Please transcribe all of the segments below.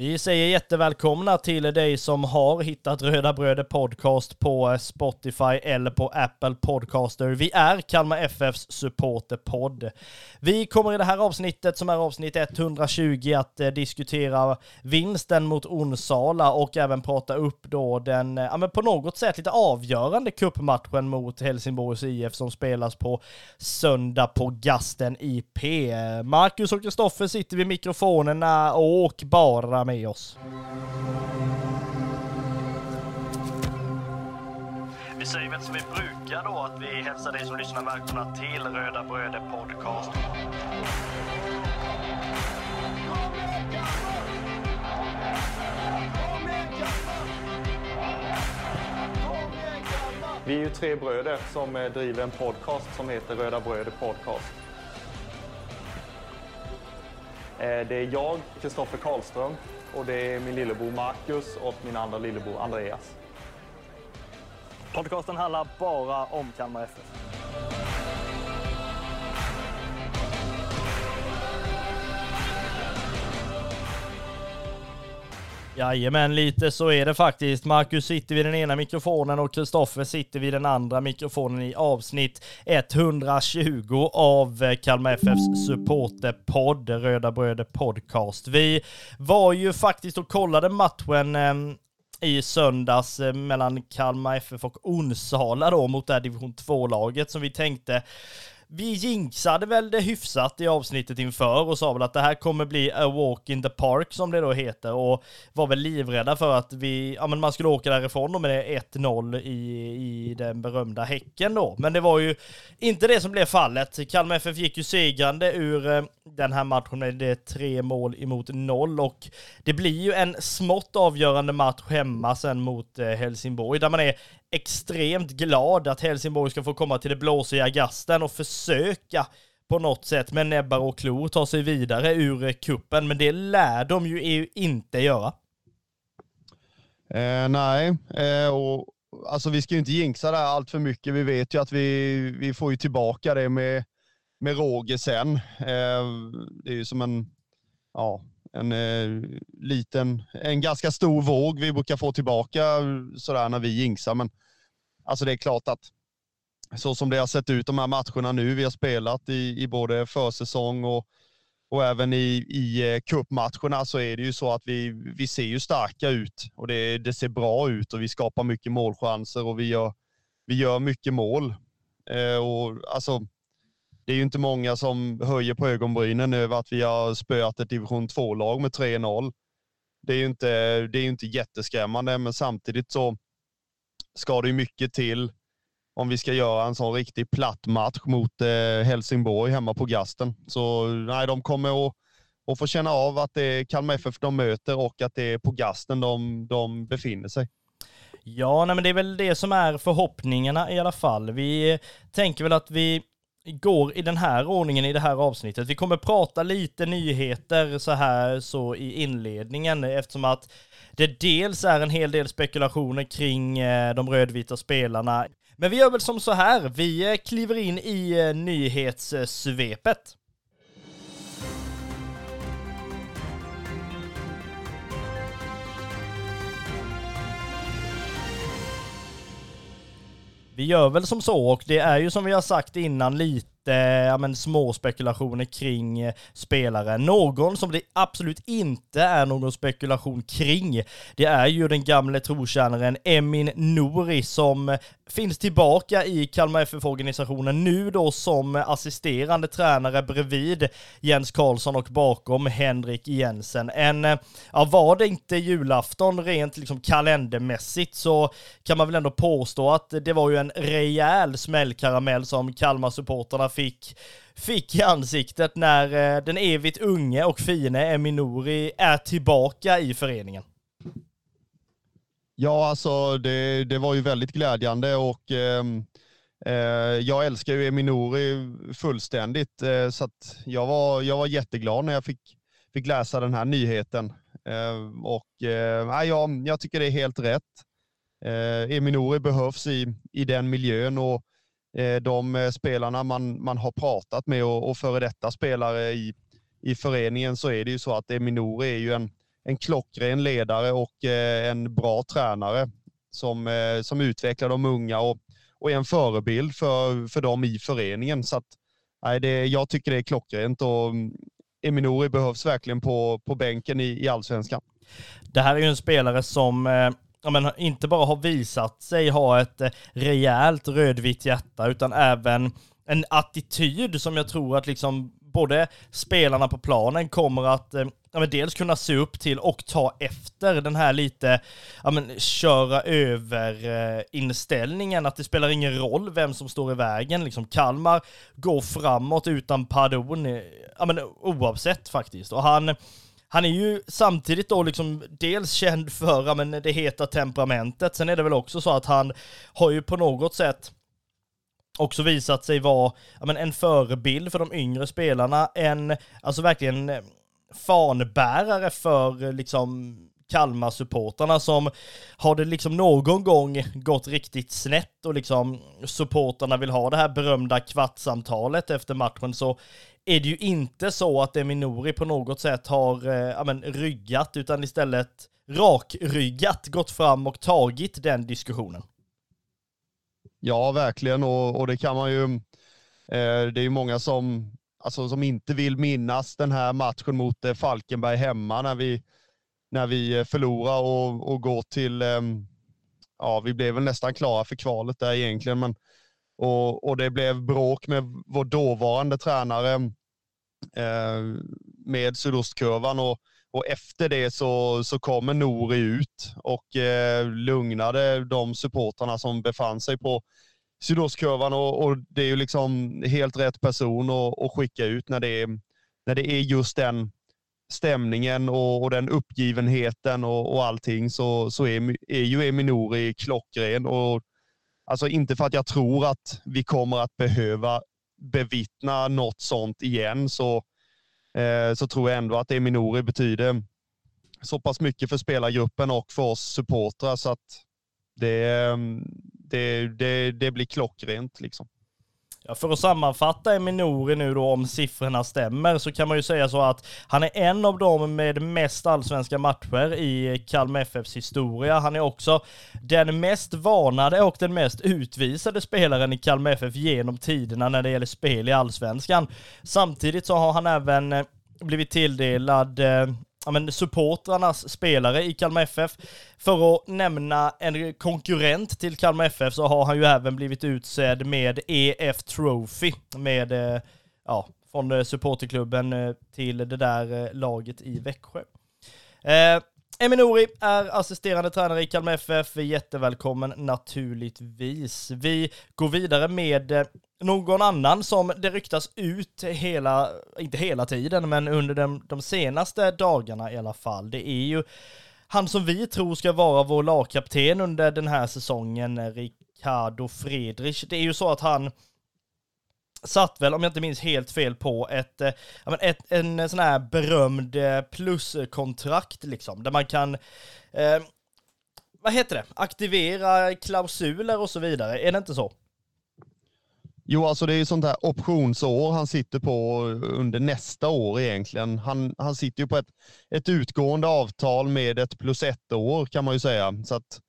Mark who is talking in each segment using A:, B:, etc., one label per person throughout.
A: Vi säger jättevälkomna till dig som har hittat Röda Bröder Podcast på eh, Spotify eller på Apple Podcaster. Vi är Kalmar FFs supporterpodd. Vi kommer i det här avsnittet, som är avsnitt 120, att eh, diskutera vinsten mot Onsala och även prata upp då den, eh, ja men på något sätt lite avgörande kuppmatchen mot Helsingborgs IF som spelas på söndag på Gasten IP. Marcus och Kristoffer sitter vid mikrofonerna och bara med oss. Vi säger väl som vi brukar då att vi hälsar dig som lyssnar välkomna till Röda Bröder Podcast.
B: Vi är ju tre bröder som eh, driver en podcast som heter Röda Bröder Podcast. Eh, det är jag, Kristoffer Karlström, och det är min lillebror Marcus och min andra lillebror Andreas.
A: Podcasten handlar bara om Kalmar FF. Jajamän, lite så är det faktiskt. Marcus sitter vid den ena mikrofonen och Kristoffer sitter vid den andra mikrofonen i avsnitt 120 av eh, Kalmar FFs supporterpodd, Röda Bröder Podcast. Vi var ju faktiskt och kollade matchen eh, i söndags eh, mellan Kalmar FF och Onsala då mot det här division 2-laget som vi tänkte vi jinxade väl det hyfsat i avsnittet inför och sa väl att det här kommer bli a walk in the park som det då heter och var väl livrädda för att vi, ja men man skulle åka därifrån med 1-0 i, i den berömda Häcken då. Men det var ju inte det som blev fallet. Kalmar FF gick ju segrande ur eh, den här matchen med det tre mål emot noll och det blir ju en smått avgörande match hemma sen mot eh, Helsingborg där man är extremt glad att Helsingborg ska få komma till det blåsiga gasten och försöka på något sätt med näbbar och klor ta sig vidare ur kuppen men det lär de ju inte göra.
C: Eh, nej, eh, och alltså vi ska ju inte jinxa det här allt för mycket. Vi vet ju att vi, vi får ju tillbaka det med, med råge sen. Eh, det är ju som en, ja, en eh, liten, en ganska stor våg vi brukar få tillbaka sådär när vi jinxar. Men alltså det är klart att så som det har sett ut de här matcherna nu vi har spelat i, i både försäsong och, och även i, i eh, cupmatcherna så är det ju så att vi, vi ser ju starka ut och det, det ser bra ut och vi skapar mycket målchanser och vi gör, vi gör mycket mål. Eh, och alltså, det är ju inte många som höjer på ögonbrynen över att vi har spöat ett division 2-lag med 3-0. Det är ju inte, det är inte jätteskrämmande, men samtidigt så ska det ju mycket till om vi ska göra en sån riktig platt match mot eh, Helsingborg hemma på Gasten. Så nej, de kommer att, att få känna av att det är Kalmar FF de möter och att det är på Gasten de, de befinner sig.
A: Ja, nej, men det är väl det som är förhoppningarna i alla fall. Vi tänker väl att vi går i den här ordningen i det här avsnittet. Vi kommer prata lite nyheter så här så i inledningen eftersom att det dels är en hel del spekulationer kring eh, de rödvita spelarna. Men vi gör väl som så här, vi eh, kliver in i eh, nyhetssvepet. Vi gör väl som så och det är ju som vi har sagt innan lite Eh, ja, men, små spekulationer kring eh, spelare. Någon som det absolut inte är någon spekulation kring, det är ju den gamle trotjänaren Emin Nouri som eh, finns tillbaka i Kalmar FF-organisationen nu då som assisterande tränare bredvid Jens Karlsson och bakom Henrik Jensen. En, ja, var det inte julafton rent liksom kalendermässigt så kan man väl ändå påstå att det var ju en rejäl smällkaramell som Kalmar-supporterna fick fick i ansiktet när eh, den evigt unge och fine Eminori är tillbaka i föreningen.
C: Ja, alltså det, det var ju väldigt glädjande och ehm, eh, jag älskar ju Eminori fullständigt eh, så att jag var, jag var jätteglad när jag fick, fick läsa den här nyheten. Eh, och eh, jag, jag tycker det är helt rätt. Eh, Eminori behövs i, i den miljön och Eh, de eh, spelarna man, man har pratat med och, och före detta spelare i, i föreningen så är det ju så att Eminori är ju en, en klockren ledare och eh, en bra tränare som, som utvecklar de unga och, och är en förebild för, för dem i föreningen. Så att, nej, det, jag tycker det är klockrent och mm, Eminori behövs verkligen på, på bänken i, i allsvenskan.
A: Det här är ju en spelare som eh, ja, men, inte bara har visat sig ha ett eh, rejält rödvitt hjärta, utan även en attityd som jag tror att liksom både spelarna på planen kommer att eh, ja, men dels kunna se upp till och ta efter den här lite, ja men köra över eh, inställningen, att det spelar ingen roll vem som står i vägen, liksom Kalmar går framåt utan pardon, eh, ja men oavsett faktiskt. Och han, han är ju samtidigt då liksom dels känd för ja, men det heta temperamentet, sen är det väl också så att han har ju på något sätt också visat sig vara ja, men en förebild för de yngre spelarna, en, alltså verkligen eh, fanbärare för eh, liksom Kalmar-supporterna som har det liksom någon gång gått riktigt snett och liksom supporterna vill ha det här berömda kvartssamtalet efter matchen. Så är det ju inte så att Eminori på något sätt har eh, men, ryggat utan istället rakryggat gått fram och tagit den diskussionen.
C: Ja, verkligen och, och det kan man ju. Eh, det är ju många som, alltså, som inte vill minnas den här matchen mot eh, Falkenberg hemma när vi, när vi eh, förlorar och, och går till, eh, ja, vi blev väl nästan klara för kvalet där egentligen, men och, och det blev bråk med vår dåvarande tränare eh, med sydostkurvan och, och efter det så, så kommer Nori ut och eh, lugnade de supportrarna som befann sig på sydostkurvan och, och det är ju liksom helt rätt person att, att skicka ut när det, är, när det är just den stämningen och, och den uppgivenheten och, och allting så, så är, är ju Eminori klockren. Och, alltså inte för att jag tror att vi kommer att behöva bevittna något sånt igen så, eh, så tror jag ändå att Eminori betyder så pass mycket för spelargruppen och för oss supportrar så att det, eh, det, det, det blir klockrent liksom.
A: Ja, för att sammanfatta Eminori nu då om siffrorna stämmer så kan man ju säga så att han är en av dem med mest allsvenska matcher i Kalmar FFs historia. Han är också den mest varnade och den mest utvisade spelaren i Kalmar FF genom tiderna när det gäller spel i allsvenskan. Samtidigt så har han även eh, blivit tilldelad eh, ja, men supportrarnas spelare i Kalmar FF. För att nämna en konkurrent till Kalmar FF så har han ju även blivit utsedd med EF Trophy med, eh, ja, från eh, supporterklubben eh, till det där laget i Växjö. Eminori är assisterande tränare i Kalmar FF. Jättevälkommen naturligtvis. Vi går vidare med eh, någon annan som det ryktas ut hela, inte hela tiden, men under de, de senaste dagarna i alla fall. Det är ju han som vi tror ska vara vår lagkapten under den här säsongen, eh, Ricardo Friedrich. Det är ju så att han satt väl, om jag inte minns helt fel, på ett, eh, ett en eh, sån här berömd eh, pluskontrakt liksom, där man kan eh, vad heter det, aktivera klausuler och så vidare, är det inte så?
C: Jo, alltså det är ju sånt här optionsår han sitter på eh, under nästa år egentligen. Han, han sitter ju på ett, ett utgående avtal med ett plus ett år kan man ju säga. Så att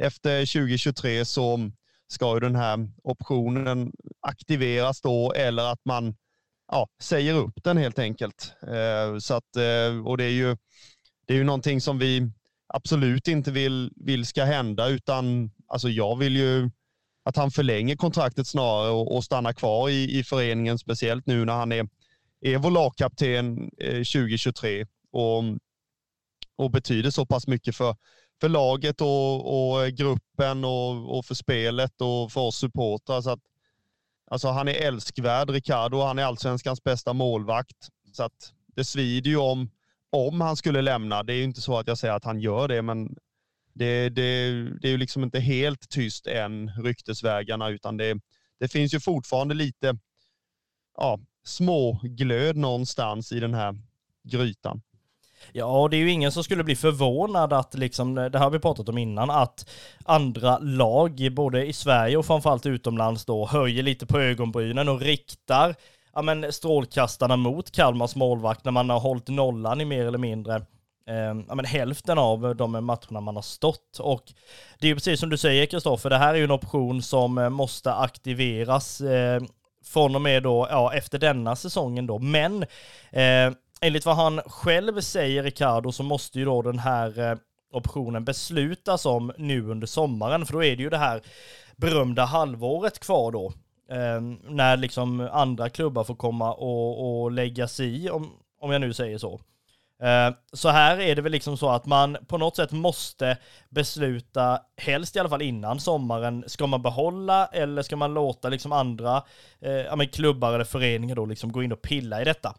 C: efter 2023 så ska ju den här optionen aktiveras då eller att man ja, säger upp den helt enkelt. Eh, så att, eh, och det är ju det är ju någonting som vi absolut inte vill, vill ska hända utan alltså jag vill ju att han förlänger kontraktet snarare och, och stannar kvar i, i föreningen, speciellt nu när han är, är vår lagkapten eh, 2023 och, och betyder så pass mycket för, för laget och, och gruppen och, och, för spelet och för oss supportrar. Så att, alltså han är älskvärd, Ricardo. Han är allsvenskans bästa målvakt. Så att det svider ju om, om han skulle lämna. Det är ju inte så att jag säger att han gör det, men det, det, det är ju liksom inte helt tyst än, ryktesvägarna, utan det, det finns ju fortfarande lite ja, småglöd någonstans i den här grytan.
A: Ja, det är ju ingen som skulle bli förvånad att liksom, det har vi pratat om innan, att andra lag, både i Sverige och framförallt utomlands då, höjer lite på ögonbrynen och riktar ja, men, strålkastarna mot Kalmars målvakt när man har hållit nollan i mer eller mindre eh, ja, men hälften av de matcherna man har stått. Och det är ju precis som du säger Kristoffer, det här är ju en option som eh, måste aktiveras eh, från och med då, ja, efter denna säsongen då. Men eh, enligt vad han själv säger, Ricardo, så måste ju då den här eh, optionen beslutas om nu under sommaren, för då är det ju det här berömda halvåret kvar då. Eh, när liksom andra klubbar får komma och, och lägga sig i, om, om jag nu säger så. Eh, så här är det väl liksom så att man på något sätt måste besluta, helst i alla fall innan sommaren, ska man behålla eller ska man låta liksom andra eh, klubbar eller föreningar då liksom gå in och pilla i detta?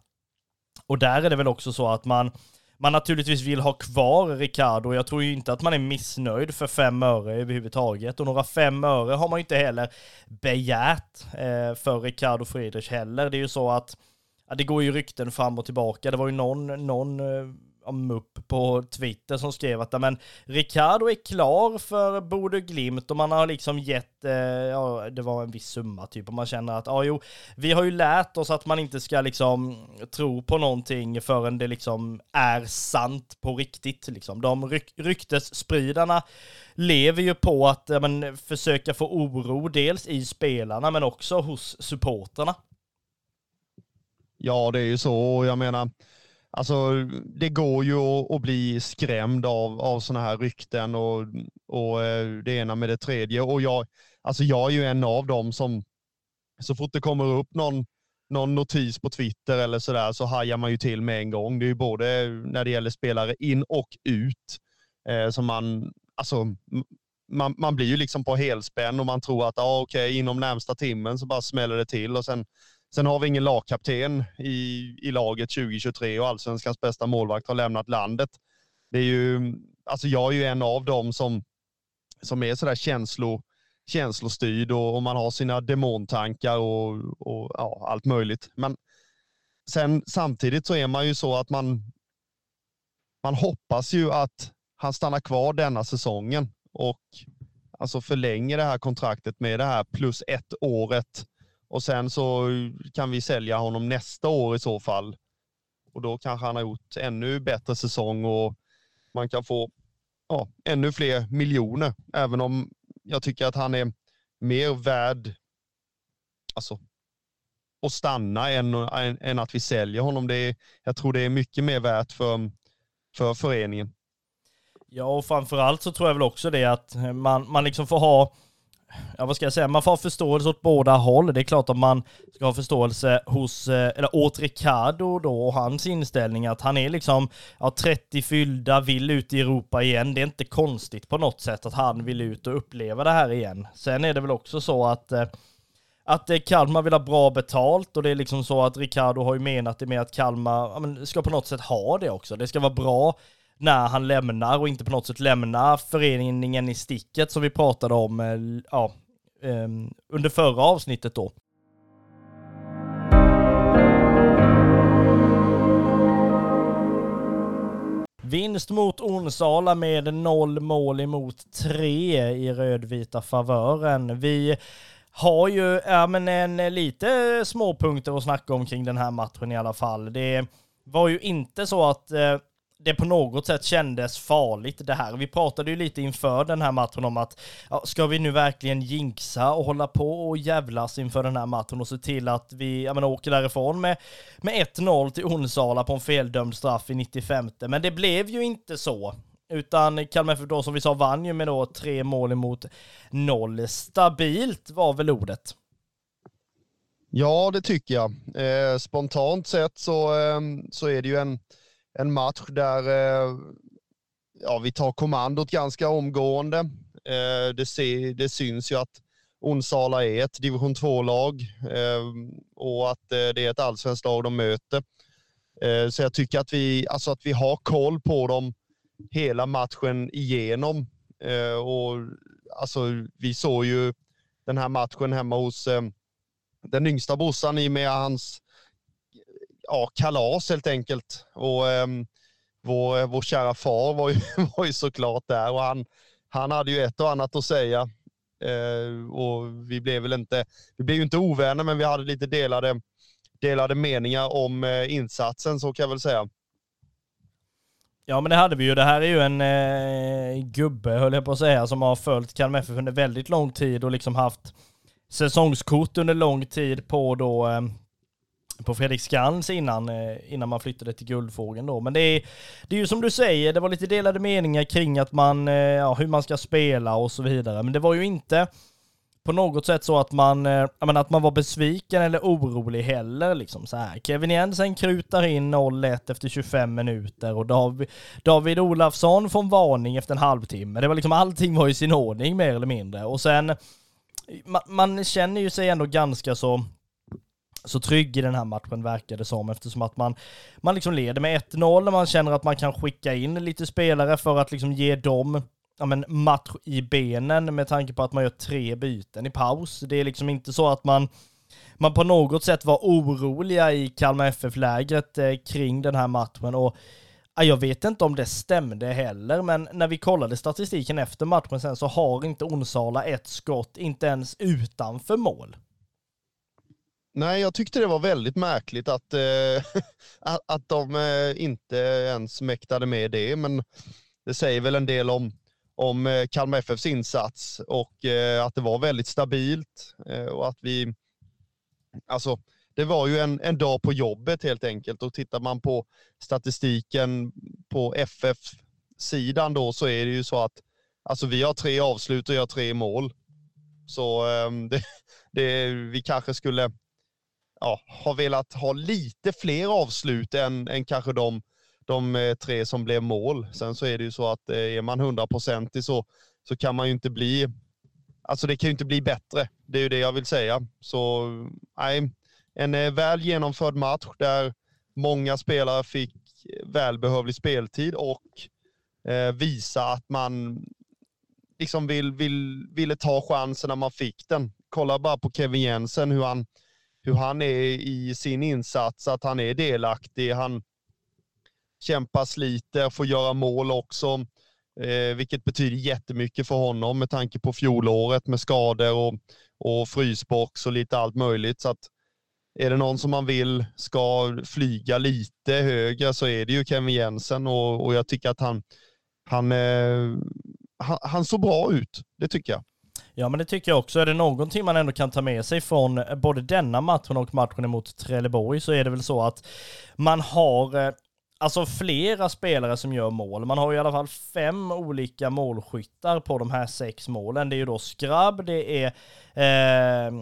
A: Och där är det väl också så att man, man naturligtvis vill ha kvar Ricardo. Jag tror ju inte att man är missnöjd för fem öre överhuvudtaget. Och några fem öre har man ju inte heller begärt eh, för Ricardo Friedrich heller. Det är ju så att ja, det går ju rykten fram och tillbaka. Det var ju någon, någon eh, mupp på Twitter som skrev att men Ricardo är klar för Bode Glimt och man har liksom gett, eh, ja det var en viss summa typ och man känner att ja jo, vi har ju lärt oss att man inte ska liksom tro på någonting förrän det liksom är sant på riktigt liksom. De ryk ryktesspridarna lever ju på att ja, men, försöka få oro dels i spelarna men också hos supporterna.
C: Ja, det är ju så. Jag menar, alltså, det går ju att, bli skrämd av, av sådana här rykten och, och eh, det ena med det tredje. Och jag, alltså, jag är ju en av dem som, så fort det kommer upp någon, någon notis på Twitter eller sådär så hajar man ju till med en gång. Det är ju både när det gäller spelare in och ut. Eh, som man, alltså, man, man blir ju liksom på helspänn och man tror att ah, okej, okay, inom närmsta timmen så bara smäller det till och sen Sen har vi ingen lagkapten i, i laget 2023 och allsvenskans bästa målvakt har lämnat landet. Det är ju, alltså jag är ju en av dem som, som är sådär känslo, känslostyrd och, och man har sina demontankar och, och ja, allt möjligt. Men sen samtidigt så är man ju så att man, man hoppas ju att han stannar kvar denna säsongen och alltså förlänger det här kontraktet med det här plus ett året och sen så kan vi sälja honom nästa år i så fall. Och då kanske han har gjort ännu bättre säsong och man kan få ja, ännu fler miljoner. Även om jag tycker att han är mer värd alltså, att stanna än, än, än att vi säljer honom. Det är, jag tror det är mycket mer värt för, för föreningen.
A: Ja, och framförallt så tror jag väl också det att man, man liksom får ha ja vad ska jag säga, man får ha förståelse åt båda håll. Det är klart att man ska ha förståelse hos, eh, eller åt Ricardo då och hans inställning att han är liksom, ja 30 fyllda, vill ut i Europa igen. Det är inte konstigt på något sätt att han vill ut och uppleva det här igen. Sen är det väl också så att eh, att eh, Kalmar vill ha bra betalt och det är liksom så att Ricardo har ju menat det med att Kalmar ja, men, ska på något sätt ha det också. Det ska vara bra när han lämnar och inte på något sätt lämnar föreningen i sticket som vi pratade om eh, ja, ehm, under förra avsnittet då. Vinst mot Onsala med noll mål emot tre i rödvita favören. Vi har ju ja, men en, lite småpunkter att snacka om kring den här matchen i alla fall. Det var ju inte så att eh, det på något sätt kändes farligt det här. Vi pratade ju lite inför den här matchen om att ja, ska vi nu verkligen jinxa och hålla på och jävlas inför den här matchen och se till att vi ja, men, åker därifrån med, med 1-0 till Onsala på en feldömd straff i 95. Men det blev ju inte så. Utan Kalmar FF då som vi sa vann ju med då tre mål emot noll. Stabilt var väl ordet.
C: Ja, det tycker jag. Eh, spontant sett så, eh, så är det ju en en match där eh, ja, vi tar kommandot ganska omgående. Eh, det, ser, det syns ju att Onsala är ett division 2-lag eh, och att det är ett allsvenskt lag de möter. Så jag tycker att vi, alltså att vi har koll på dem hela matchen igenom. Och alltså, vi såg ju den här matchen hemma hos den yngsta brorsan i och med hans ja, kalas helt enkelt. Och um, vår, eh, vår kära far var ju, var ju såklart där och han, han hade ju ett och annat att säga. Uh, och vi blev väl inte, vi blev ju inte ovänner, men vi hade lite delade, delade meningar om uh, insatsen, så kan jag väl säga.
A: Ja men det hade vi ju. Det här är ju en eh, gubbe höll jag på att säga som har följt Kalmar FF under väldigt lång tid och liksom haft säsongskort under lång tid på då eh, på Fredrik Skans innan, eh, innan man flyttade till Guldfågeln då. Men det är, det är ju som du säger, det var lite delade meningar kring att man, eh, ja, hur man ska spela och så vidare. Men det var ju inte på något sätt så att man, eh, menar, att man var besviken eller orolig heller. Liksom så här. Kevin Jensen krutar in 0-1 efter 25 minuter och David, David Olafsson får en varning efter en halvtimme. Det var liksom allting var i sin ordning mer eller mindre. Och sen, man, man känner ju sig ändå ganska så så trygg i den här matchen verkar det som eftersom att man, man liksom leder med 1-0 och man känner att man kan skicka in lite spelare för att liksom ge dem ja, men match i benen med tanke på att man gör tre byten i paus. Det är liksom inte så att man, man på något sätt var oroliga i Kalmar FF-lägret eh, kring den här matchen och ja, jag vet inte om det stämde heller, men när vi kollade statistiken efter matchen sen så har inte Onsala ett skott, inte ens utanför mål.
C: Nej, jag tyckte det var väldigt märkligt att, eh, att de eh, inte ens mäktade med det, men det säger väl en del om, om eh, Kalmar FFs insats och eh, att det var väldigt stabilt eh, och att vi, alltså det var ju en, en dag på jobbet helt enkelt och tittar man på statistiken på FF-sidan då så är det ju så att alltså vi har tre avslut och jag har tre mål. Så ehm, det, det, vi kanske skulle ja, har velat ha lite fler avslut än, än kanske de, de eh, tre som blev mål. Sen så är det ju så att eh, är man hundraprocentig så, så kan man ju inte bli, alltså det kan ju inte bli bättre. Det är ju det jag vill säga. Så nej, en eh, väl genomförd match där många spelare fick välbehövlig speltid och eh, visa att man liksom vill, vill, ville ta chansen när man fick den. Kolla bara på Kevin Jensen, hur han hur han är i sin insats, att han är delaktig. Han kämpar, sliter, får göra mål också, eh, vilket betyder jättemycket för honom med tanke på fjolåret med skador och, och frysbox och lite allt möjligt. Så att är det någon som man vill ska flyga lite högre så är det ju Kevin Jensen och, och jag tycker att han, han, eh, han, han såg bra ut. Det tycker jag.
A: Ja men det tycker jag också. Är det någonting man ändå kan ta med sig från eh, både denna matchen och matchen mot Trelleborg så är det väl så att man har eh, alltså flera spelare som gör mål. Man har i alla fall fem olika målskyttar på de här sex målen. Det är ju då Skrabb, det är eh,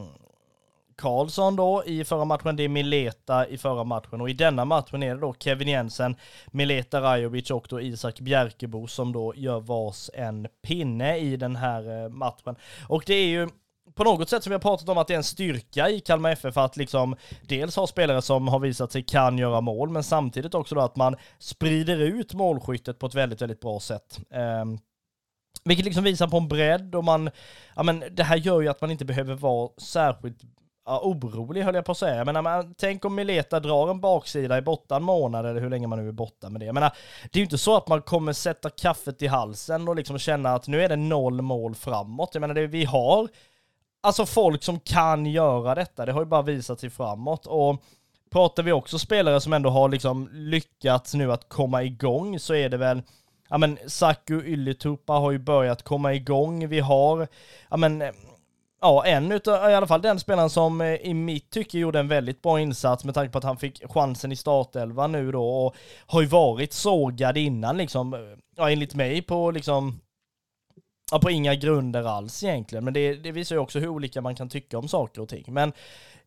A: Karlsson då i förra matchen, det är Mileta i förra matchen och i denna matchen är det då Kevin Jensen, Mileta Rajovic och då Isak Bjerkebo som då gör vars en pinne i den här eh, matchen. Och det är ju på något sätt som vi har pratat om att det är en styrka i Kalmar FF att liksom dels ha spelare som har visat sig kan göra mål, men samtidigt också då att man sprider ut målskyttet på ett väldigt, väldigt bra sätt. Um, vilket liksom visar på en bredd och man, ja men det här gör ju att man inte behöver vara särskilt ja, orolig höll jag på att säga. Men man, tänk om Mileta drar en baksida i borta en månad eller hur länge man nu är borta med det. Menar, det är ju inte så att man kommer sätta kaffet i halsen och liksom känna att nu är det noll mål framåt. Jag menar, det, vi har alltså folk som kan göra detta. Det har ju bara visat sig framåt. Och pratar vi också spelare som ändå har liksom lyckats nu att komma igång så är det väl Ja men Saku Ylätupa har ju börjat komma igång. Vi har, ja men ja, en utav, i alla fall den spelaren som eh, i mitt tycke gjorde en väldigt bra insats med tanke på att han fick chansen i startelvan nu då och har ju varit sågad innan liksom, eh, ja enligt mig på liksom, ja på inga grunder alls egentligen. Men det, det visar ju också hur olika man kan tycka om saker och ting. Men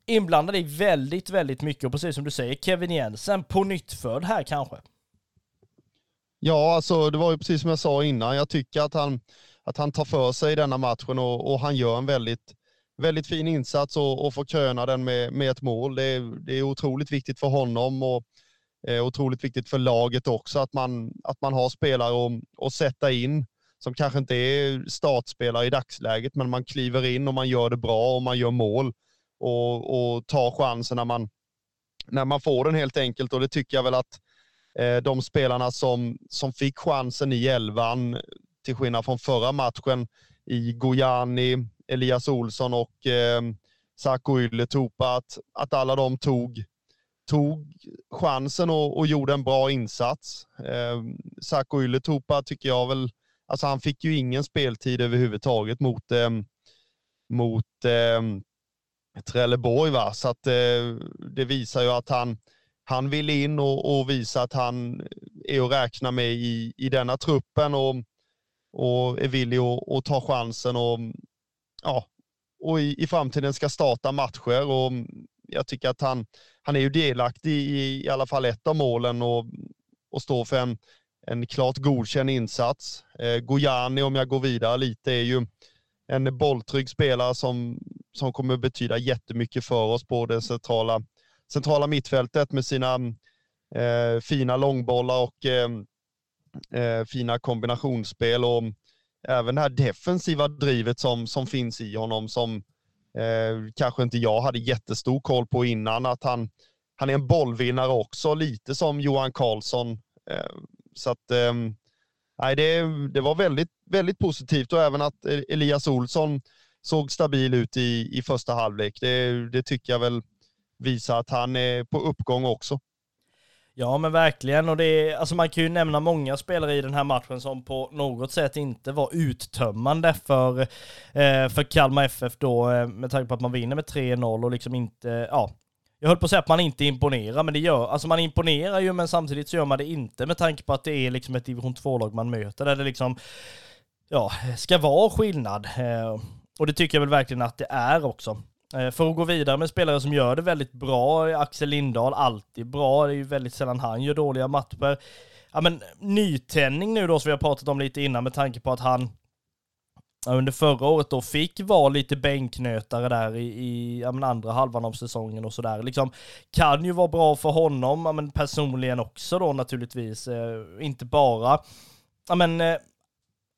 A: inblandad i väldigt, väldigt mycket och precis som du säger, Kevin Jensen på nytt här kanske.
C: Ja, alltså det var ju precis som jag sa innan. Jag tycker att han, att han tar för sig denna matchen och, och han gör en väldigt, väldigt fin insats och, och får kröna den med, med ett mål. Det är, det är otroligt viktigt för honom och eh, otroligt viktigt för laget också att man, att man har spelare att, att sätta in som kanske inte är startspelare i dagsläget, men man kliver in och man gör det bra och man gör mål och, och tar chansen när man, när man får den helt enkelt. Och det tycker jag väl att eh, de spelarna som, som fick chansen i elvan till skillnad från förra matchen i Gojani, Elias Olsson och eh, Saku Ylätupa, att, att alla de tog, tog chansen och, och gjorde en bra insats. Eh, Sako Ylätupa tycker jag väl, alltså han fick ju ingen speltid överhuvudtaget mot, eh, mot eh, Trelleborg. Va? Så att, eh, det visar ju att han, han vill in och, och visa att han är att räkna med i, i denna truppen och, och är villig att, att ta chansen och, ja, och i, i framtiden ska starta matcher. Och mm, jag tycker att han, han är ju delaktig i i alla fall ett av målen och, och står för en, en klart godkänd insats. Eh, Gojani, om jag går vidare lite, är ju en bolltrygg spelare som, som kommer betyda jättemycket för oss på det centrala, centrala mittfältet med sina mm, eh, fina långbollar och eh, eh, fina kombinationsspel och även det här defensiva drivet som, som finns i honom som eh, kanske inte jag hade jättestor koll på innan. Att han, han är en bollvinnare också, lite som Johan Karlsson. Eh, så att, eh, nej, det, det var väldigt, väldigt positivt och även att e-, Elias Olsson såg stabil ut i, i första halvlek. Det, det tycker jag väl visar att han är på uppgång också.
A: Ja men verkligen och det är, alltså man kan ju nämna många spelare i den här matchen som på något sätt inte var uttömmande för, eh, för Kalmar FF då eh, med tanke på att man vinner med 3-0 och liksom inte, ja, jag höll på att säga att man inte imponerar, men det gör, alltså man imponerar ju men samtidigt så gör man det inte med tanke på att det är liksom ett division 2-lag man möter där det liksom, ja, ska vara skillnad. Eh, och det tycker jag väl verkligen att det är också. Eh, för att gå vidare med spelare som gör det väldigt bra, Axel Lindahl alltid bra, det är ju väldigt sällan han gör dåliga matcher. Ja men nytändning nu då som vi har pratat om lite innan med tanke på att han under förra året då fick vara lite bänknötare där i, i ja, men andra halvan av säsongen och sådär. Liksom, kan ju vara bra för honom, ja, men personligen också då naturligtvis. Eh, inte bara ja, men, eh,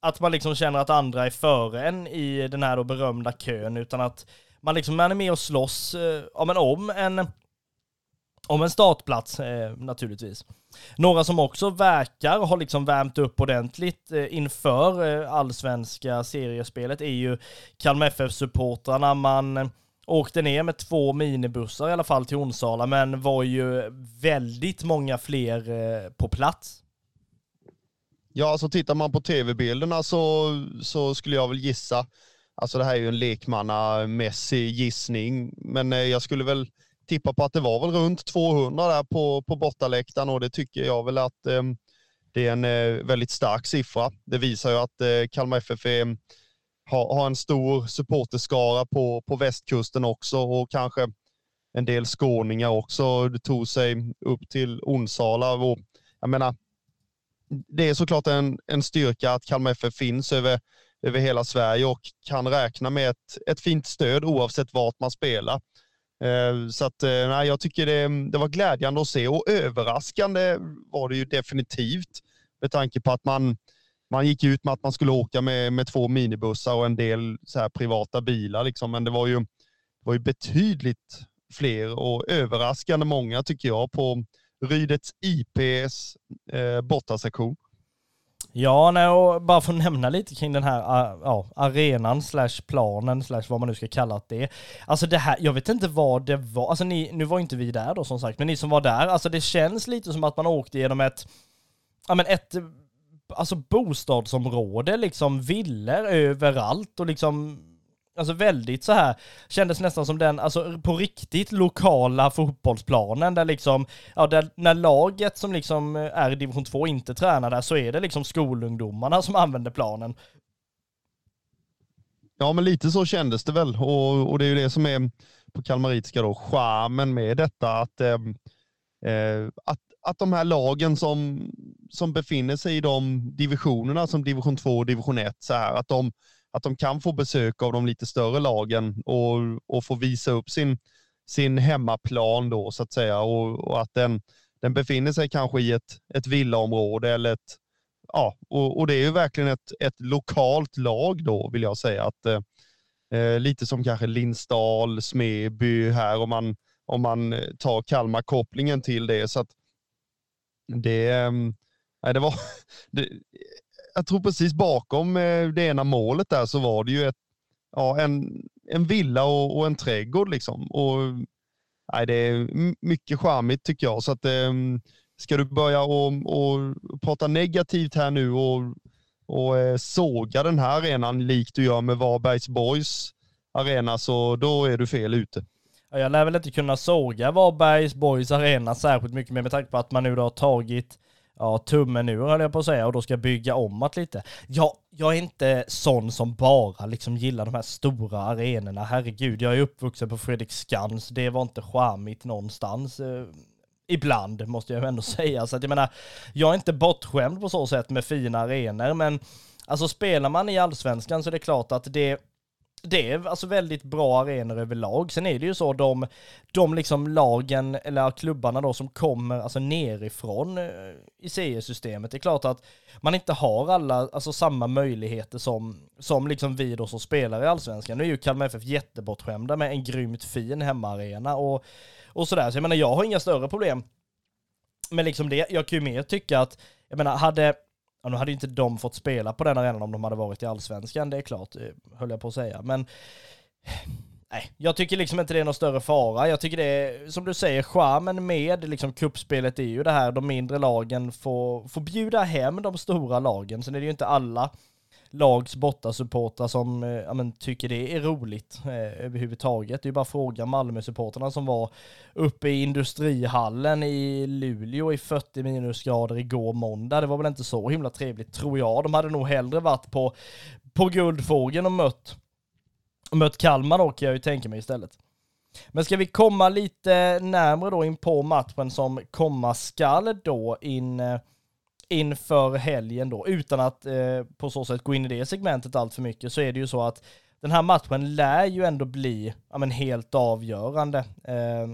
A: att man liksom känner att andra är före en i den här då berömda kön, utan att man liksom man är med och slåss eh, ja, men om en om en startplats eh, naturligtvis. Några som också verkar ha liksom värmt upp ordentligt eh, inför eh, allsvenska seriespelet är ju Kalmar FF-supportrarna. Man eh, åkte ner med två minibussar i alla fall till Onsala, men var ju väldigt många fler eh, på plats.
C: Ja, alltså tittar man på tv-bilderna så, så skulle jag väl gissa Alltså det här är ju en lekmannamässig gissning, men eh, jag skulle väl tippa på att det var väl runt 200 där på, på bortaläktaren och det tycker jag väl att eh, det är en eh, väldigt stark siffra. Det visar ju att eh, Kalmar FF är, har, har en stor supporterskara på, på västkusten också och kanske en del skåningar också. Det tog sig upp till Onsala och jag menar, det är såklart en, en styrka att Kalmar FF finns över över hela Sverige och kan räkna med ett, ett fint stöd oavsett vart man spelar. Eh, så att, eh, nej, jag tycker det, det var glädjande att se och överraskande var det ju definitivt med tanke på att man, man gick ut med att man skulle åka med, med två minibussar och en del så här privata bilar. Liksom. Men det var, ju, det var ju betydligt fler och överraskande många tycker jag på Rydets IPs eh, bortasektion.
A: Ja, nej, och bara för att nämna lite kring den här ja, arenan slash planen slash vad man nu ska kalla det. Alltså det här, jag vet inte vad det var, alltså ni, nu var inte vi där då som sagt, men ni som var där, alltså det känns lite som att man åkte genom ett, ja men ett, alltså bostadsområde, liksom villor överallt och liksom Alltså väldigt så här, kändes nästan som den, alltså på riktigt lokala fotbollsplanen där liksom, ja där, när laget som liksom eh, är i division 2 inte tränar där så är det liksom skolungdomarna som använder planen.
C: Ja men lite så kändes det väl och, och det är ju det som är på kalmaritiska då, charmen med detta att, ehm, eh, att, att de här lagen som, som befinner sig i de divisionerna som division 2 och division 1 så här, att de att de kan få besök av de lite större lagen och, och få visa upp sin, sin hemmaplan då så att säga och, och att den, den befinner sig kanske i ett, ett villaområde eller ett, ja, och, och det är ju verkligen ett, ett lokalt lag då vill jag säga. att eh, eh Lite som kanske Lindsdal, Smeby här om man, om man tar Kalmar-kopplingen till det. Så att det, eh, det var, det, jag tror precis bakom eh, det ena målet där så var det ju ett, ja, en, en villa och, och en trädgård liksom. Och nej, det är mycket charmigt tycker jag. Så att, ehm, ska du börja och, och prata negativt här nu och, och eh, såga den här arenan likt du gör med Varbergs Boys arena, så då är du fel ute.
A: Jag lär väl inte kunna såga Varbergs Boys arena särskilt mycket mer med tanke på att man nu då har tagit ja, tummen ur höll jag på att säga och då ska jag bygga om att lite. Ja, jag är inte sån som bara liksom gillar de här stora arenorna. Herregud, jag är uppvuxen på Fredriksskans. Det var inte charmigt någonstans. Eh, ibland måste jag ändå säga. Så att jag menar, jag är inte bortskämd på så sätt med fina arenor, men alltså spelar man i allsvenskan så är det klart att det det är alltså väldigt bra arenor överlag. Sen är det ju så de, de liksom lagen, eller klubbarna då som kommer alltså nerifrån eh, i CS-systemet. Det är klart att man inte har alla, alltså samma möjligheter som, som liksom vi då som spelar i allsvenskan. Nu är ju Kalmar FF jättebortskämda med en grymt fin hemmaarena och, och sådär. Så jag menar, jag har inga större problem med liksom det. Jag kan ju mer tycka att, jag menar, hade Ja, nu hade ju inte de fått spela på den arenan om de hade varit i allsvenskan, det är klart, eh, höll jag på att säga. Men nej, jag tycker liksom inte det är någon större fara. Jag tycker det är, som du säger, charmen med liksom kuppspelet är ju det här, de mindre lagen får, får bjuda hem de stora lagen. Sen är det ju inte alla lags bortasupportrar som eh, ja, men, tycker det är roligt eh, överhuvudtaget. Det är ju bara fråga Malmösupportrarna som var uppe i industrihallen i Luleå i 40 minusgrader igår måndag. Det var väl inte så himla trevligt tror jag. De hade nog hellre varit på, på Guldfågeln och mött, mött Kalmar då kan jag ju tänka mig istället. Men ska vi komma lite närmre då in på matchen som komma skall då in eh, inför helgen då, utan att eh, på så sätt gå in i det segmentet allt för mycket, så är det ju så att den här matchen lär ju ändå bli ja, men helt avgörande. Eh,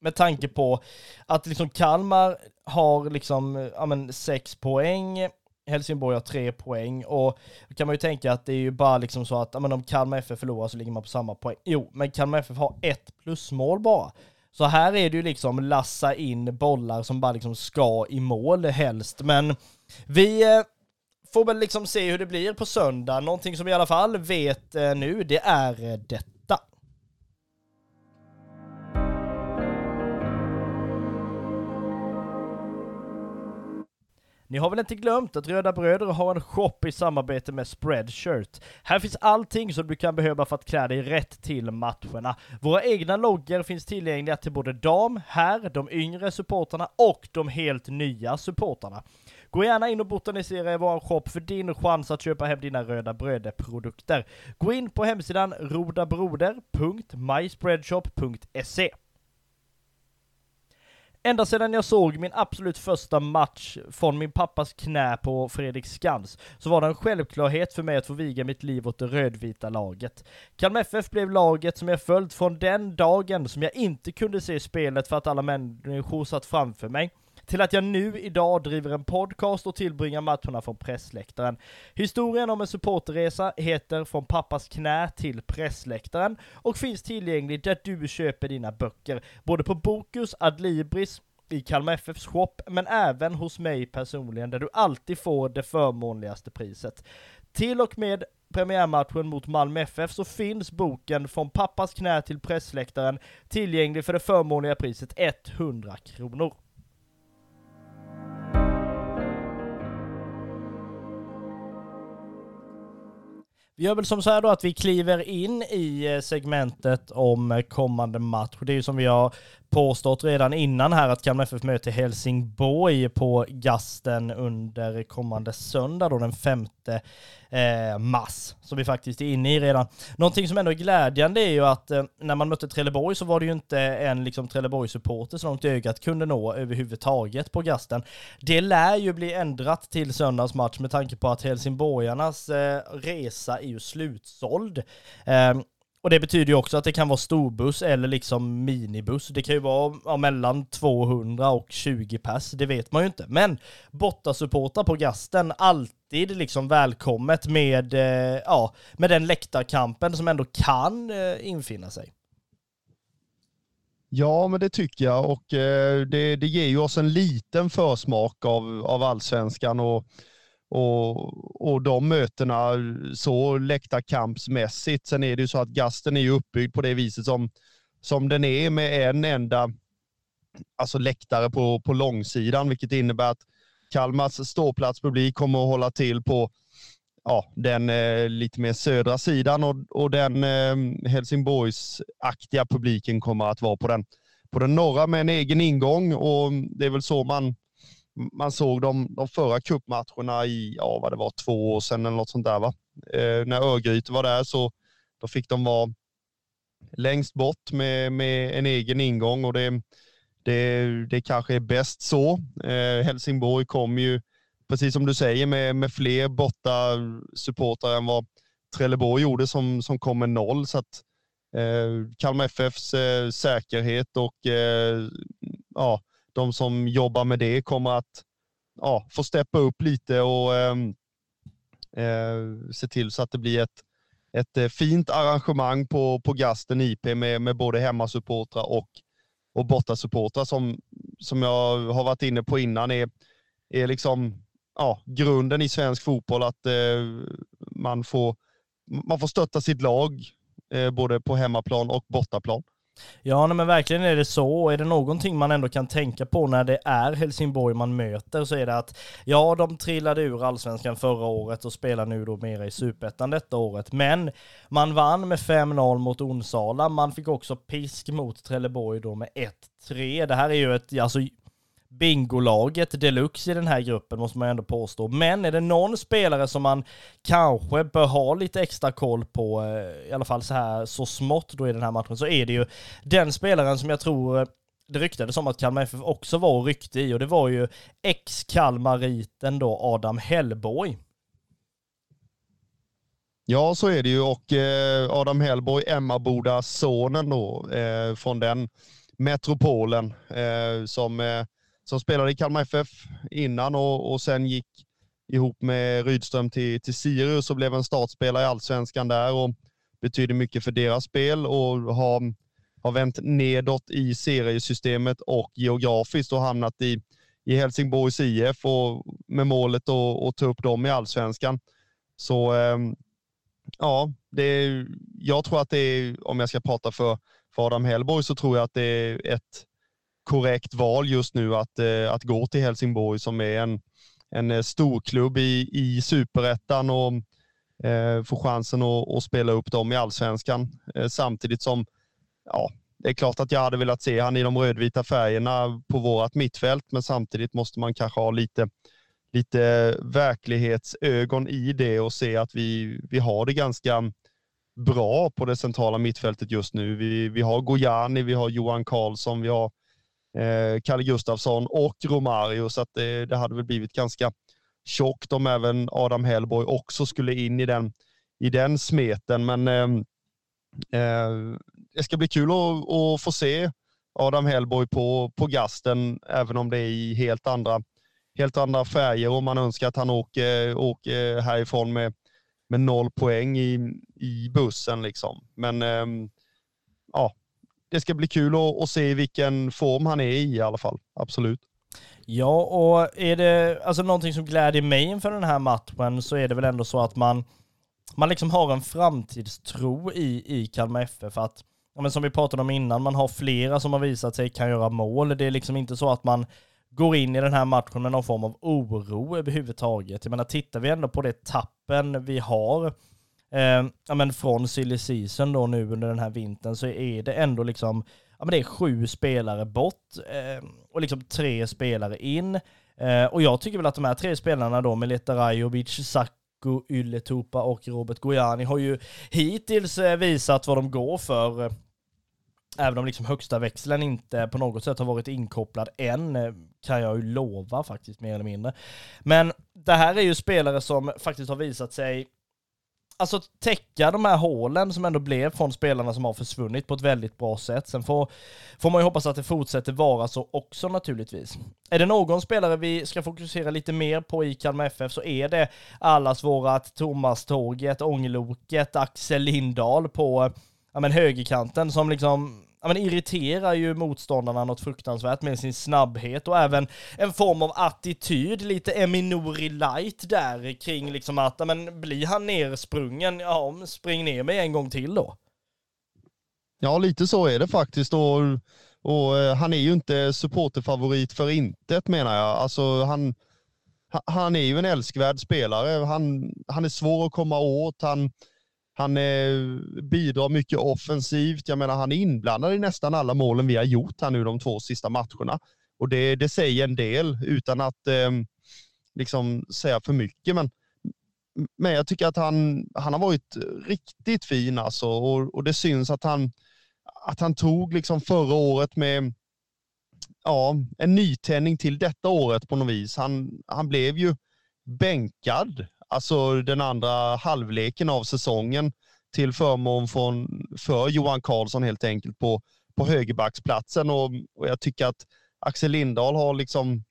A: med tanke på att liksom Kalmar har liksom ja, men sex poäng, Helsingborg har tre poäng och då kan man ju tänka att det är ju bara liksom så att ja, men om Kalmar FF förlorar så ligger man på samma poäng. Jo, men Kalmar FF har ett plusmål bara. Så här är det ju liksom lassa in bollar som bara liksom ska i mål helst. Men vi eh, får väl liksom se hur det blir på söndag. Någonting som vi i alla fall vet eh, nu, det är detta. Ni har väl inte glömt att Röda Bröder har en shop i samarbete med Spreadshirt. Här finns allting som du kan behöva för att klä dig rätt till matcherna. Våra egna loggor finns tillgängliga till både dam, herr, de yngre supportarna och de helt nya supportarna. Gå gärna in och botanisera i vår shop för din chans att köpa hem dina Röda Bröder-produkter. Gå in på hemsidan rodabroder.myspreadshop.se Ända sedan jag såg min absolut första match från min pappas knä på Fredrik Skans så var det en självklarhet för mig att få viga mitt liv åt det rödvita laget. Kalmar FF blev laget som jag följt från den dagen som jag inte kunde se spelet för att alla människor satt framför mig till att jag nu idag driver en podcast och tillbringar matcherna från pressläktaren. Historien om en supporterresa heter Från pappas knä till pressläktaren och finns tillgänglig där du köper dina böcker, både på Bokus, Adlibris, i Kalmar FFs shop, men även hos mig personligen, där du alltid får det förmånligaste priset. Till och med premiärmatchen mot Malmö FF så finns boken Från pappas knä till pressläktaren tillgänglig för det förmånliga priset 100 kronor. Vi gör väl som så här då att vi kliver in i eh, segmentet om eh, kommande match. Det är ju som vi har påstått redan innan här att Kalmar FF möter Helsingborg på Gasten under kommande söndag då den femte eh, mars, som vi faktiskt är inne i redan. Någonting som ändå är glädjande är ju att eh, när man mötte Trelleborg så var det ju inte en liksom Trelleborg-supporter så långt ögat kunde nå överhuvudtaget på Gasten. Det lär ju bli ändrat till söndags match med tanke på att helsingborgarnas eh, resa är ju slutsåld. Ehm, och det betyder ju också att det kan vara storbuss eller liksom minibuss. Det kan ju vara ja, mellan 200 och 20 pers, det vet man ju inte. Men bortasupportrar på Gasten, alltid liksom välkommet med, eh, ja, med den läktarkampen som ändå kan eh, infinna sig.
C: Ja, men det tycker jag och eh, det, det ger ju oss en liten försmak av, av allsvenskan och och, och de mötena så läktarkampsmässigt. Sen är det ju så att Gasten är ju uppbyggd på det viset som, som den är med en enda alltså läktare på, på långsidan, vilket innebär att Kalmars ståplatspublik kommer att hålla till på ja, den eh, lite mer södra sidan och, och den eh, Helsingborgs-aktiga publiken kommer att vara på den, på den norra med en egen ingång och det är väl så man, man såg de, de förra cupmatcherna i, ja vad det var, två år sedan eller något sånt där va. Eh, när Örgryte var där så då fick de vara längst bort med, med en egen ingång och det, det, det kanske är bäst så. Eh, Helsingborg kom ju, precis som du säger, med, med fler borta supportrar än vad Trelleborg gjorde som, som kom med noll. Så att, eh, Kalmar FFs eh, säkerhet och eh, ja, de som jobbar med det kommer att ja, få steppa upp lite och ehm, eh, se till så att det blir ett, ett eh, fint arrangemang på, på Gasten IP med, med både hemmasupportrar och och bortasupportrar som, som jag har varit inne på innan är, är liksom ja, grunden i svensk fotboll att eh, man, får, man får stötta sitt lag eh, både på hemmaplan och bortaplan.
A: Ja, men verkligen är det så. Är det någonting man ändå kan tänka på när det är Helsingborg man möter så är det att ja, de trillade ur allsvenskan förra året och spelar nu då mera i superettan detta året. Men man vann med 5-0 mot Onsala. Man fick också pisk mot Trelleborg då med 1-3. Det här är ju ett, alltså bingolaget deluxe i den här gruppen måste man ändå påstå. Men är det någon spelare som man kanske bör ha lite extra koll på, eh, i alla fall så här så smått då i den här matchen, så är det ju den spelaren som jag tror eh, det ryktades om att Kalmar FF också var och ryckte i och det var ju ex-Kalmariten då Adam Hellborg.
C: Ja, så är det ju och eh, Adam Hellborg, Emmaboda sonen då eh, från den metropolen eh, som eh, som spelade i Kalmar FF innan och, och sen gick ihop med Rydström till, till Sirius och blev en startspelare i allsvenskan där och betyder mycket för deras spel och har, har vänt nedåt i seriesystemet och geografiskt och hamnat i, i Helsingborgs IF och med målet att ta upp dem i allsvenskan. Så ehm, ja, det är, jag tror att det är, om jag ska prata för, för Adam Hellborg, så tror jag att det är ett korrekt val just nu att, eh, att gå till Helsingborg som är en, en eh, storklubb i, i superettan och eh, få chansen att, att, spela upp dem i allsvenskan. Eh, samtidigt som, ja, det är klart att jag hade velat se han i de rödvita färgerna på vårt mittfält, men samtidigt måste man kanske ha lite, lite verklighetsögon i det och se att vi, vi har det ganska bra på det centrala mittfältet just nu. Vi, vi har Gojani, vi har Johan Karlsson, vi har eh, Kalle Gustafsson och Romario, så att det, det hade väl blivit ganska tjockt om även Adam Hellborg också skulle in i den, i den smeten. Men eh, eh, det ska bli kul att, att, få se Adam Hellborg på, på gasten, även om det är i helt andra, helt andra färger och man önskar att han åker, åker härifrån med, med noll poäng i, i bussen. Liksom. Men eh, ja, det ska bli kul att, att se vilken form han är i i alla fall. Absolut.
A: Ja, och är det alltså någonting som gläder mig inför den här matchen så är det väl ändå så att man, man liksom har en framtidstro i, i Kalmar FF. Att, ja, men som vi pratade om innan, man har flera som har visat sig kan göra mål. Det är liksom inte så att man går in i den här matchen med någon form av oro överhuvudtaget. Jag menar, tittar vi ändå på det tappen vi har eh, ja, men från silly season då nu under den här vintern så är det ändå liksom, ja men det är sju spelare bort eh, och liksom tre spelare in. Eh, och jag tycker väl att de här tre spelarna då, Melita Rajovic, Sacco, Ylletupa och Robert Gojani har ju hittills eh, visat vad de går för. Eh, även om liksom högsta växeln inte på något sätt har varit inkopplad än, eh, kan jag ju lova faktiskt mer eller mindre. Men det här är ju spelare som faktiskt har visat sig alltså täcka de här hålen som ändå blev från spelarna som har försvunnit på ett väldigt bra sätt. Sen får, får man ju hoppas att det fortsätter vara så också naturligtvis. Är det någon spelare vi ska fokusera lite mer på i Kalmar FF så är det allas vårat Thomas Tåget, Ångloket, Axel Lindahl på ja, men högerkanten som liksom ja, men irriterar ju motståndarna något fruktansvärt med sin snabbhet och även en form av attityd, lite Eminori light där kring liksom att, ja, men blir han nersprungen, ja spring ner mig en gång till då.
C: Ja, lite så är det faktiskt. Och, och eh, han är ju inte supporterfavorit för intet menar jag. Alltså, han, han är ju en älskvärd spelare. Han, han är svår att komma åt. Han, han eh, bidrar mycket offensivt. Jag menar, han är inblandad i nästan alla målen vi har gjort här nu de två sista matcherna. Och det, det säger en del utan att eh, liksom säga för mycket. Men, men jag tycker att han, han har varit riktigt fin alltså och, och det syns att han, att han tog liksom förra året med ja, en nytändning till detta året på något vis. Han, han blev ju bänkad, alltså den andra halvleken av säsongen till förmån från, för Johan Karlsson helt enkelt på, på högerbacksplatsen och, och jag tycker att Axel Lindahl har liksom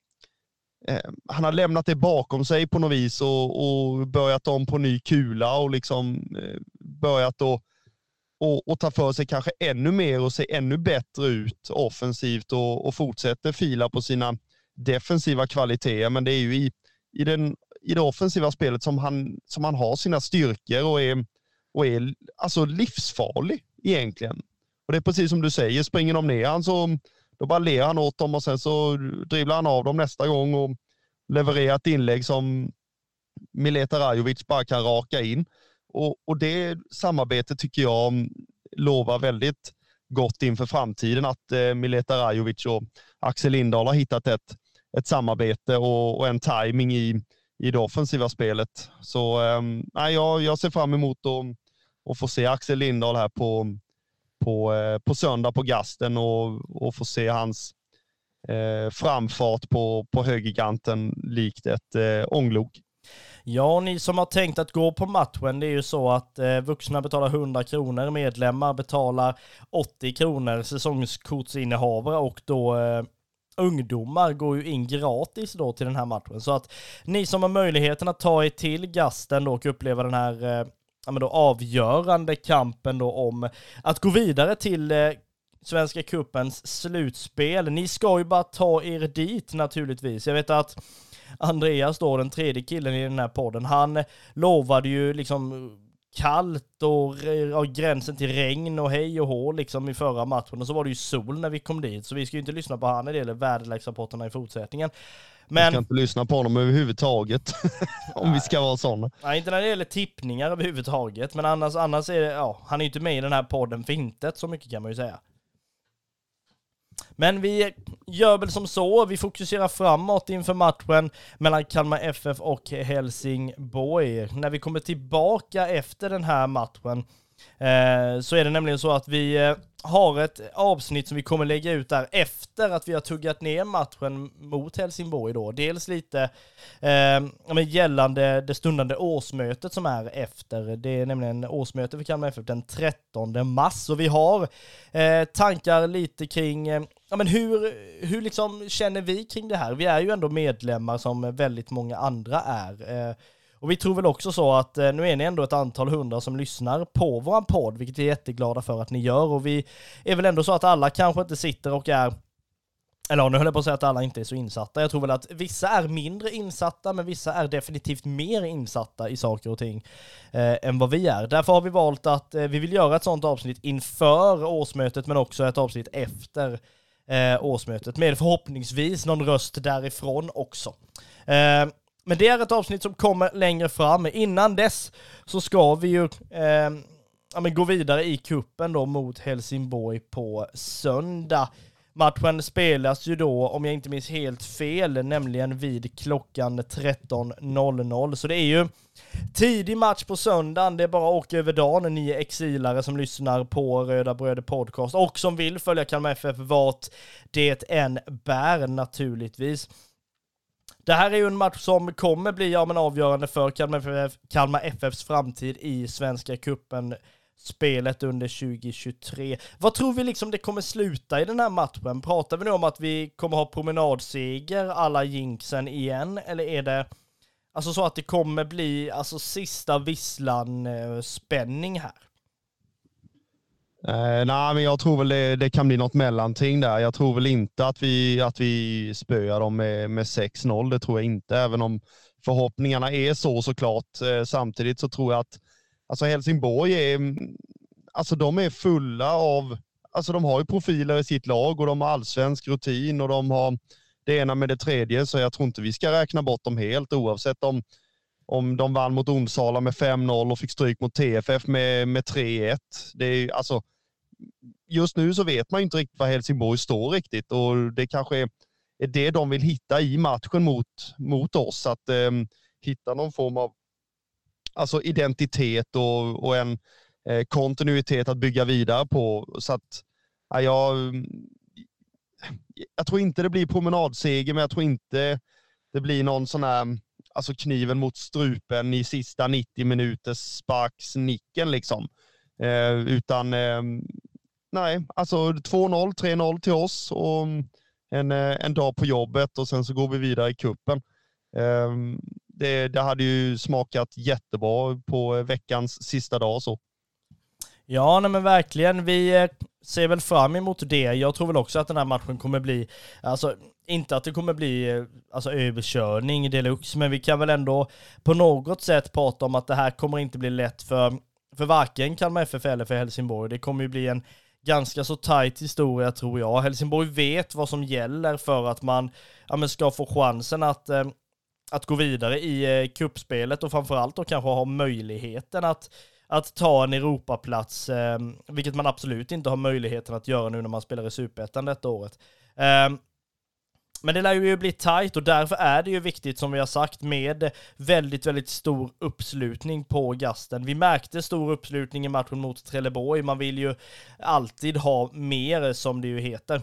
C: eh, han har lämnat det bakom sig på något vis och, och börjat om på ny kula och liksom eh, börjat att och, och ta för sig kanske ännu mer och se ännu bättre ut offensivt och, och fortsätter fila på sina defensiva kvaliteter. Men det är ju i, i, den, i det offensiva spelet som han, som han har sina styrkor och är, och är alltså livsfarlig egentligen. Och det är precis som du säger, springer de ner han så då bara ler han åt dem och sen så dribblar han av dem nästa gång och levererar ett inlägg som Mileta Rajovic bara kan raka in. Och, och det samarbetet tycker jag mm, lovar väldigt gott inför framtiden att eh, Mileta Rajovic och Axel Lindahl har hittat ett, ett samarbete och, och en timing i, i det offensiva spelet. Så eh, jag, jag ser fram emot att, att få se Axel Lindahl här på, på, eh, på söndag på Gasten och, och få se hans eh, framfart på, på högerkanten likt ett eh, ånglok.
A: Ja, ni som har tänkt att gå på matchen, det är ju så att eh, vuxna betalar 100 kronor, medlemmar betalar 80 kronor, säsongskortsinnehavare och då eh, ungdomar går ju in gratis då till den här matchen. Så att ni som har möjligheten att ta er till Gasten då och uppleva den här eh, ja, men då avgörande kampen då om att gå vidare till eh, Svenska Kuppens slutspel. Ni ska ju bara ta er dit naturligtvis. Jag vet att Andreas då, den tredje killen i den här podden, han lovade ju liksom kallt och ja, gränsen till regn och hej och hå liksom i förra matchen och så var det ju sol när vi kom dit så vi ska ju inte lyssna på han i det väderleksrapporterna i fortsättningen.
C: Men... Vi ska inte lyssna på honom överhuvudtaget. om vi ska vara sådana.
A: Nej, inte när det gäller tippningar överhuvudtaget. Men annars, annars är det, ja, han är ju inte med i den här podden för intet, så mycket kan man ju säga. Men vi gör väl som så, vi fokuserar framåt inför matchen mellan Kalmar FF och Helsingborg. När vi kommer tillbaka efter den här matchen eh, så är det nämligen så att vi eh, har ett avsnitt som vi kommer lägga ut där efter att vi har tuggat ner matchen mot Helsingborg då. Dels lite eh, gällande det stundande årsmötet som är efter. Det är nämligen årsmöte för Kalmar FF den 13 mars och vi har eh, tankar lite kring eh, Ja men hur, hur liksom känner vi kring det här? Vi är ju ändå medlemmar som väldigt många andra är. Eh, och vi tror väl också så att eh, nu är ni ändå ett antal hundra som lyssnar på våran podd, vilket vi är jätteglada för att ni gör. Och vi är väl ändå så att alla kanske inte sitter och är eller nu höll jag på att säga att alla inte är så insatta. Jag tror väl att vissa är mindre insatta, men vissa är definitivt mer insatta i saker och ting eh, än vad vi är. Därför har vi valt att eh, vi vill göra ett sånt avsnitt inför årsmötet, men också ett avsnitt efter eh, årsmötet, med förhoppningsvis någon röst därifrån också. Eh, men det är ett avsnitt som kommer längre fram. Innan dess så ska vi ju eh, ja, men gå vidare i kuppen då mot Helsingborg på söndag. Matchen spelas ju då, om jag inte minns helt fel, nämligen vid klockan 13.00. Så det är ju tidig match på söndagen. Det är bara att åka över dagen, ni är exilare som lyssnar på Röda Bröder Podcast och som vill följa Kalmar FF vart det än bär naturligtvis. Det här är ju en match som kommer bli ja, men avgörande för Kalmar, FF, Kalmar FFs framtid i Svenska Kuppen spelet under 2023. Vad tror vi liksom det kommer sluta i den här matchen? Pratar vi nu om att vi kommer ha promenadseger alla jinxen igen, eller är det alltså så att det kommer bli alltså sista visslan-spänning eh, här?
C: Eh, nej, men jag tror väl det, det, kan bli något mellanting där. Jag tror väl inte att vi, att vi spöar dem med, med 6-0. Det tror jag inte, även om förhoppningarna är så såklart. Eh, samtidigt så tror jag att alltså Helsingborg är, mm, alltså de är fulla av, alltså de har ju profiler i sitt lag och de har allsvensk rutin och de har det ena med det tredje, så jag tror inte vi ska räkna bort dem helt oavsett om, om de vann mot Onsala med 5-0 och fick stryk mot TFF med, med 3-1. Det är alltså, just nu så vet man inte riktigt var Helsingborg står riktigt och det kanske är, är det de vill hitta i matchen mot, mot oss. Att eh, hitta någon form av alltså identitet och, och en eh, kontinuitet att bygga vidare på. Så att, ja, jag, jag tror inte det blir promenadseger, men jag tror inte det blir någon sån här alltså kniven mot strupen i sista 90 minuters sparksnicken liksom. Eh, utan eh, nej, alltså 2-0, 3-0 till oss och en, eh, en dag på jobbet och sen så går vi vidare i kuppen. Eh, det, det hade ju smakat jättebra på eh, veckans sista dag så.
A: Ja, nej men verkligen. Vi eh, ser väl fram emot det. Jag tror väl också att den här matchen kommer bli, alltså inte att det kommer bli eh, alltså, överkörning deluxe, men vi kan väl ändå på något sätt prata om att det här kommer inte bli lätt för, för varken Kalmar FF eller för Helsingborg. Det kommer ju bli en ganska så tajt historia tror jag. Helsingborg vet vad som gäller för att man ja, ska få chansen att, eh, att gå vidare i eh, kuppspelet och framförallt då kanske ha möjligheten att att ta en Europaplats, eh, vilket man absolut inte har möjligheten att göra nu när man spelar i Superettan detta året. Eh, men det lär ju bli tajt och därför är det ju viktigt som vi har sagt med väldigt, väldigt stor uppslutning på gasten. Vi märkte stor uppslutning i matchen mot Trelleborg. Man vill ju alltid ha mer som det ju heter.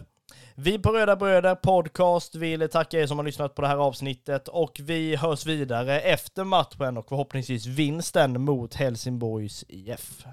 A: Vi på Röda Bröder Podcast vill tacka er som har lyssnat på det här avsnittet och vi hörs vidare efter matchen och förhoppningsvis vinsten mot Helsingborgs IF.